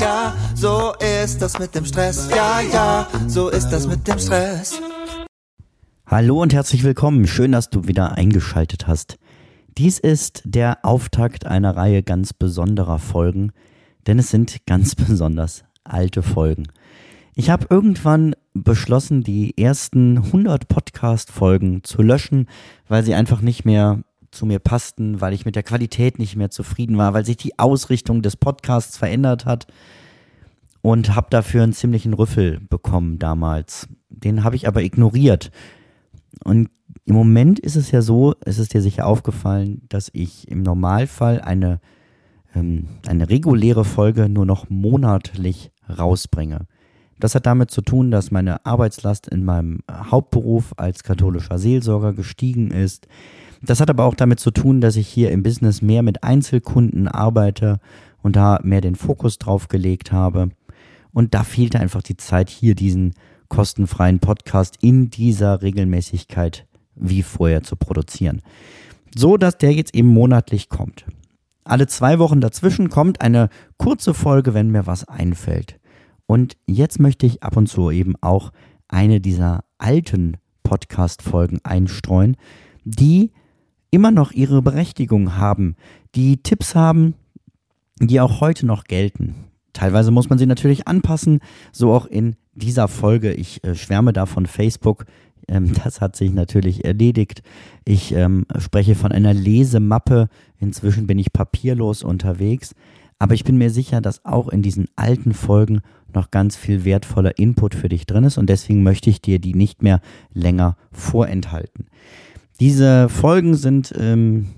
ja, so ist das mit dem Stress. Ja, ja, so ist das mit dem Stress. Hallo und herzlich willkommen. Schön, dass du wieder eingeschaltet hast. Dies ist der Auftakt einer Reihe ganz besonderer Folgen, denn es sind ganz besonders alte Folgen. Ich habe irgendwann beschlossen, die ersten 100 Podcast-Folgen zu löschen, weil sie einfach nicht mehr zu mir passten, weil ich mit der Qualität nicht mehr zufrieden war, weil sich die Ausrichtung des Podcasts verändert hat und habe dafür einen ziemlichen Rüffel bekommen damals. Den habe ich aber ignoriert. Und im Moment ist es ja so, es ist dir sicher aufgefallen, dass ich im Normalfall eine, ähm, eine reguläre Folge nur noch monatlich rausbringe. Das hat damit zu tun, dass meine Arbeitslast in meinem Hauptberuf als katholischer Seelsorger gestiegen ist. Das hat aber auch damit zu tun, dass ich hier im Business mehr mit Einzelkunden arbeite und da mehr den Fokus drauf gelegt habe. Und da fehlte einfach die Zeit, hier diesen kostenfreien Podcast in dieser Regelmäßigkeit wie vorher zu produzieren. So dass der jetzt eben monatlich kommt. Alle zwei Wochen dazwischen kommt eine kurze Folge, wenn mir was einfällt. Und jetzt möchte ich ab und zu eben auch eine dieser alten Podcast-Folgen einstreuen, die immer noch ihre Berechtigung haben, die Tipps haben, die auch heute noch gelten. Teilweise muss man sie natürlich anpassen, so auch in dieser Folge. Ich äh, schwärme da von Facebook. Ähm, das hat sich natürlich erledigt. Ich ähm, spreche von einer Lesemappe. Inzwischen bin ich papierlos unterwegs. Aber ich bin mir sicher, dass auch in diesen alten Folgen noch ganz viel wertvoller Input für dich drin ist und deswegen möchte ich dir die nicht mehr länger vorenthalten. Diese Folgen sind ähm,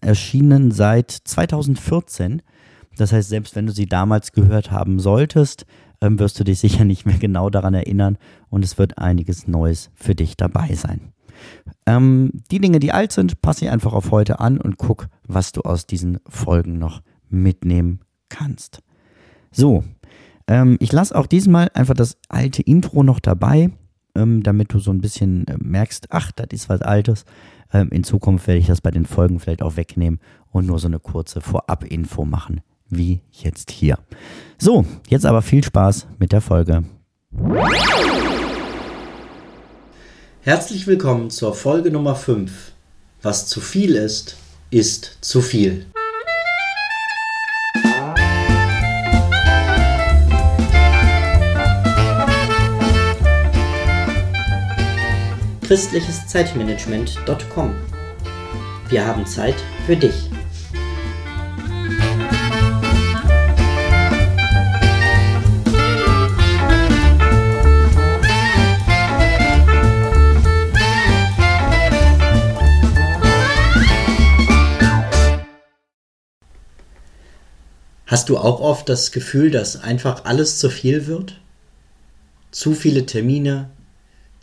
erschienen seit 2014. Das heißt, selbst wenn du sie damals gehört haben solltest, ähm, wirst du dich sicher nicht mehr genau daran erinnern und es wird einiges Neues für dich dabei sein. Ähm, die Dinge, die alt sind, passe ich einfach auf heute an und guck, was du aus diesen Folgen noch mitnehmen kannst. So, ähm, ich lasse auch diesmal einfach das alte Intro noch dabei, ähm, damit du so ein bisschen äh, merkst, ach, das ist was Altes. Ähm, in Zukunft werde ich das bei den Folgen vielleicht auch wegnehmen und nur so eine kurze Vorab-Info machen, wie jetzt hier. So, jetzt aber viel Spaß mit der Folge. Herzlich willkommen zur Folge Nummer 5. Was zu viel ist, ist zu viel. Christliches Zeitmanagement.com. Wir haben Zeit für dich. Hast du auch oft das Gefühl, dass einfach alles zu viel wird? Zu viele Termine,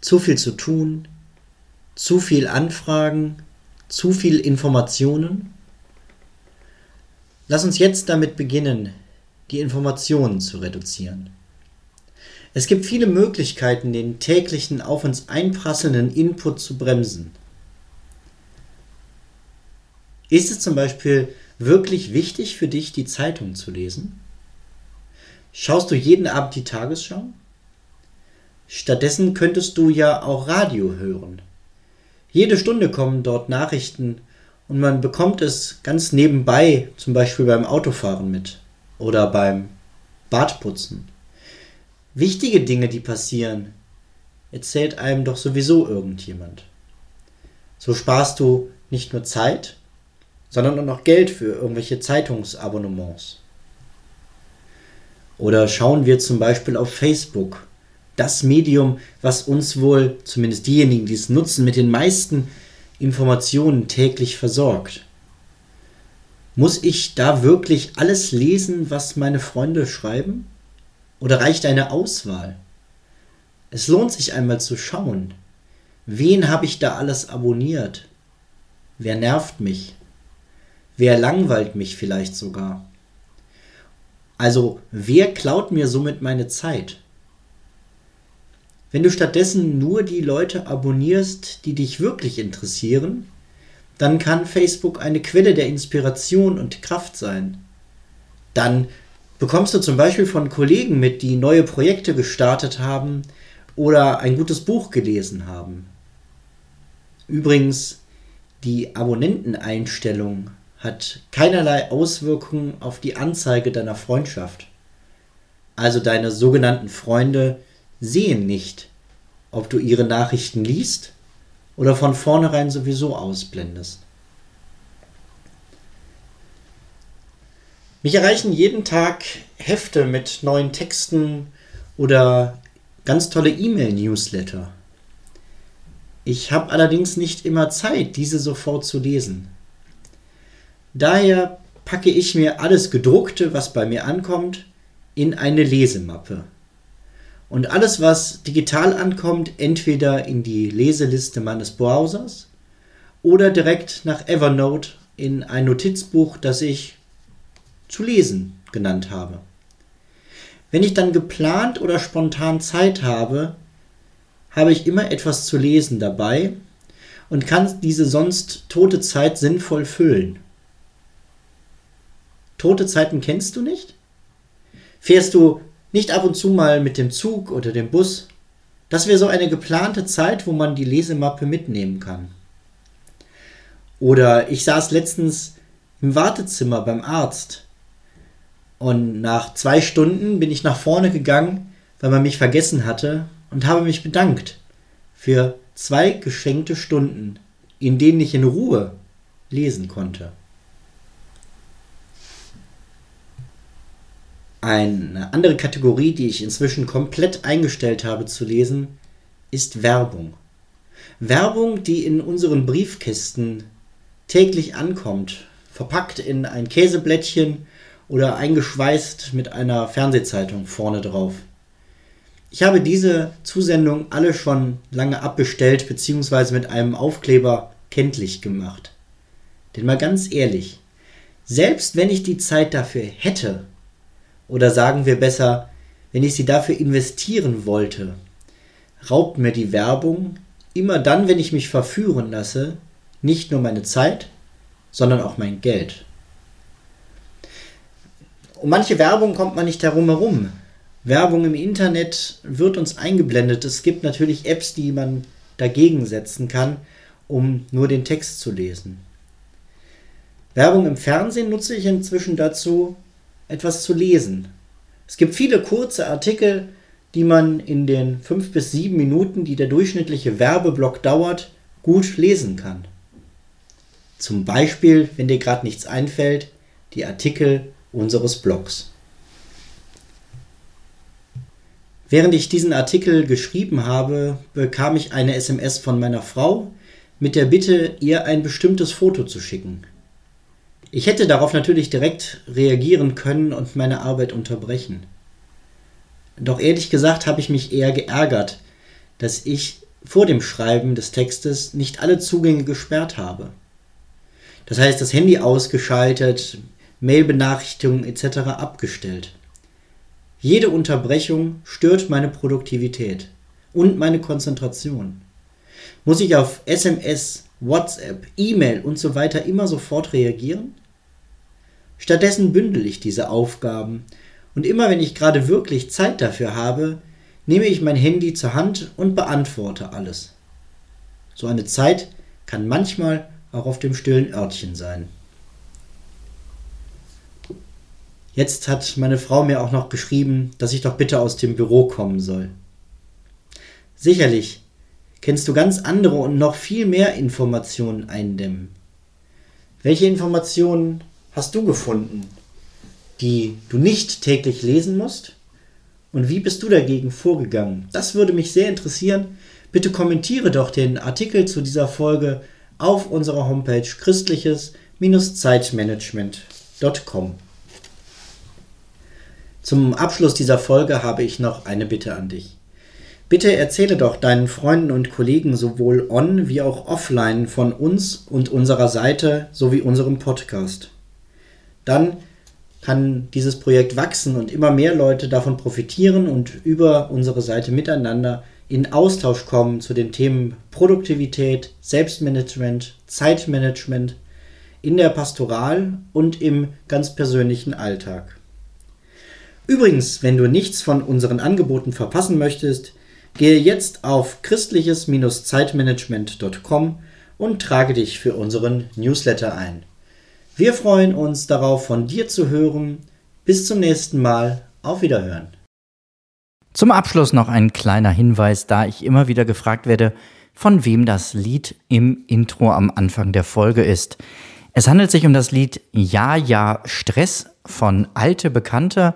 zu viel zu tun, zu viel Anfragen, zu viel Informationen? Lass uns jetzt damit beginnen, die Informationen zu reduzieren. Es gibt viele Möglichkeiten, den täglichen auf uns einprasselnden Input zu bremsen. Ist es zum Beispiel wirklich wichtig für dich, die Zeitung zu lesen? Schaust du jeden Abend die Tagesschau? Stattdessen könntest du ja auch Radio hören. Jede Stunde kommen dort Nachrichten und man bekommt es ganz nebenbei, zum Beispiel beim Autofahren mit oder beim Badputzen. Wichtige Dinge, die passieren, erzählt einem doch sowieso irgendjemand. So sparst du nicht nur Zeit, sondern auch noch Geld für irgendwelche Zeitungsabonnements. Oder schauen wir zum Beispiel auf Facebook das Medium, was uns wohl, zumindest diejenigen, die es nutzen, mit den meisten Informationen täglich versorgt. Muss ich da wirklich alles lesen, was meine Freunde schreiben? Oder reicht eine Auswahl? Es lohnt sich einmal zu schauen. Wen habe ich da alles abonniert? Wer nervt mich? Wer langweilt mich vielleicht sogar? Also, wer klaut mir somit meine Zeit? Wenn du stattdessen nur die Leute abonnierst, die dich wirklich interessieren, dann kann Facebook eine Quelle der Inspiration und Kraft sein. Dann Bekommst du zum Beispiel von Kollegen mit, die neue Projekte gestartet haben oder ein gutes Buch gelesen haben? Übrigens, die Abonnenteneinstellung hat keinerlei Auswirkungen auf die Anzeige deiner Freundschaft. Also deine sogenannten Freunde sehen nicht, ob du ihre Nachrichten liest oder von vornherein sowieso ausblendest. Mich erreichen jeden Tag Hefte mit neuen Texten oder ganz tolle E-Mail-Newsletter. Ich habe allerdings nicht immer Zeit, diese sofort zu lesen. Daher packe ich mir alles gedruckte, was bei mir ankommt, in eine Lesemappe. Und alles, was digital ankommt, entweder in die Leseliste meines Browsers oder direkt nach Evernote in ein Notizbuch, das ich zu lesen genannt habe. Wenn ich dann geplant oder spontan Zeit habe, habe ich immer etwas zu lesen dabei und kann diese sonst tote Zeit sinnvoll füllen. Tote Zeiten kennst du nicht? Fährst du nicht ab und zu mal mit dem Zug oder dem Bus? Das wäre so eine geplante Zeit, wo man die Lesemappe mitnehmen kann. Oder ich saß letztens im Wartezimmer beim Arzt und nach zwei Stunden bin ich nach vorne gegangen, weil man mich vergessen hatte und habe mich bedankt für zwei geschenkte Stunden, in denen ich in Ruhe lesen konnte. Eine andere Kategorie, die ich inzwischen komplett eingestellt habe zu lesen, ist Werbung. Werbung, die in unseren Briefkästen täglich ankommt, verpackt in ein Käseblättchen oder eingeschweißt mit einer Fernsehzeitung vorne drauf. Ich habe diese Zusendung alle schon lange abbestellt bzw. mit einem Aufkleber kenntlich gemacht. Denn mal ganz ehrlich, selbst wenn ich die Zeit dafür hätte, oder sagen wir besser, wenn ich sie dafür investieren wollte, raubt mir die Werbung immer dann, wenn ich mich verführen lasse, nicht nur meine Zeit, sondern auch mein Geld. Um manche Werbung kommt man nicht herum herum. Werbung im Internet wird uns eingeblendet. Es gibt natürlich Apps, die man dagegen setzen kann, um nur den Text zu lesen. Werbung im Fernsehen nutze ich inzwischen dazu, etwas zu lesen. Es gibt viele kurze Artikel, die man in den fünf bis sieben Minuten, die der durchschnittliche Werbeblock dauert, gut lesen kann. Zum Beispiel, wenn dir gerade nichts einfällt, die Artikel unseres Blogs. Während ich diesen Artikel geschrieben habe, bekam ich eine SMS von meiner Frau mit der Bitte, ihr ein bestimmtes Foto zu schicken. Ich hätte darauf natürlich direkt reagieren können und meine Arbeit unterbrechen. Doch ehrlich gesagt habe ich mich eher geärgert, dass ich vor dem Schreiben des Textes nicht alle Zugänge gesperrt habe. Das heißt, das Handy ausgeschaltet, Mailbenachrichtigungen etc. abgestellt. Jede Unterbrechung stört meine Produktivität und meine Konzentration. Muss ich auf SMS, WhatsApp, E-Mail und so weiter immer sofort reagieren? Stattdessen bündel ich diese Aufgaben und immer wenn ich gerade wirklich Zeit dafür habe, nehme ich mein Handy zur Hand und beantworte alles. So eine Zeit kann manchmal auch auf dem stillen Örtchen sein. Jetzt hat meine Frau mir auch noch geschrieben, dass ich doch bitte aus dem Büro kommen soll. Sicherlich kennst du ganz andere und noch viel mehr Informationen eindämmen. Welche Informationen hast du gefunden, die du nicht täglich lesen musst? Und wie bist du dagegen vorgegangen? Das würde mich sehr interessieren. Bitte kommentiere doch den Artikel zu dieser Folge auf unserer Homepage christliches-zeitmanagement.com. Zum Abschluss dieser Folge habe ich noch eine Bitte an dich. Bitte erzähle doch deinen Freunden und Kollegen sowohl on wie auch offline von uns und unserer Seite sowie unserem Podcast. Dann kann dieses Projekt wachsen und immer mehr Leute davon profitieren und über unsere Seite miteinander in Austausch kommen zu den Themen Produktivität, Selbstmanagement, Zeitmanagement in der Pastoral und im ganz persönlichen Alltag. Übrigens, wenn du nichts von unseren Angeboten verpassen möchtest, gehe jetzt auf christliches-zeitmanagement.com und trage dich für unseren Newsletter ein. Wir freuen uns darauf, von dir zu hören. Bis zum nächsten Mal. Auf Wiederhören. Zum Abschluss noch ein kleiner Hinweis, da ich immer wieder gefragt werde, von wem das Lied im Intro am Anfang der Folge ist. Es handelt sich um das Lied Ja, ja, Stress von Alte Bekannte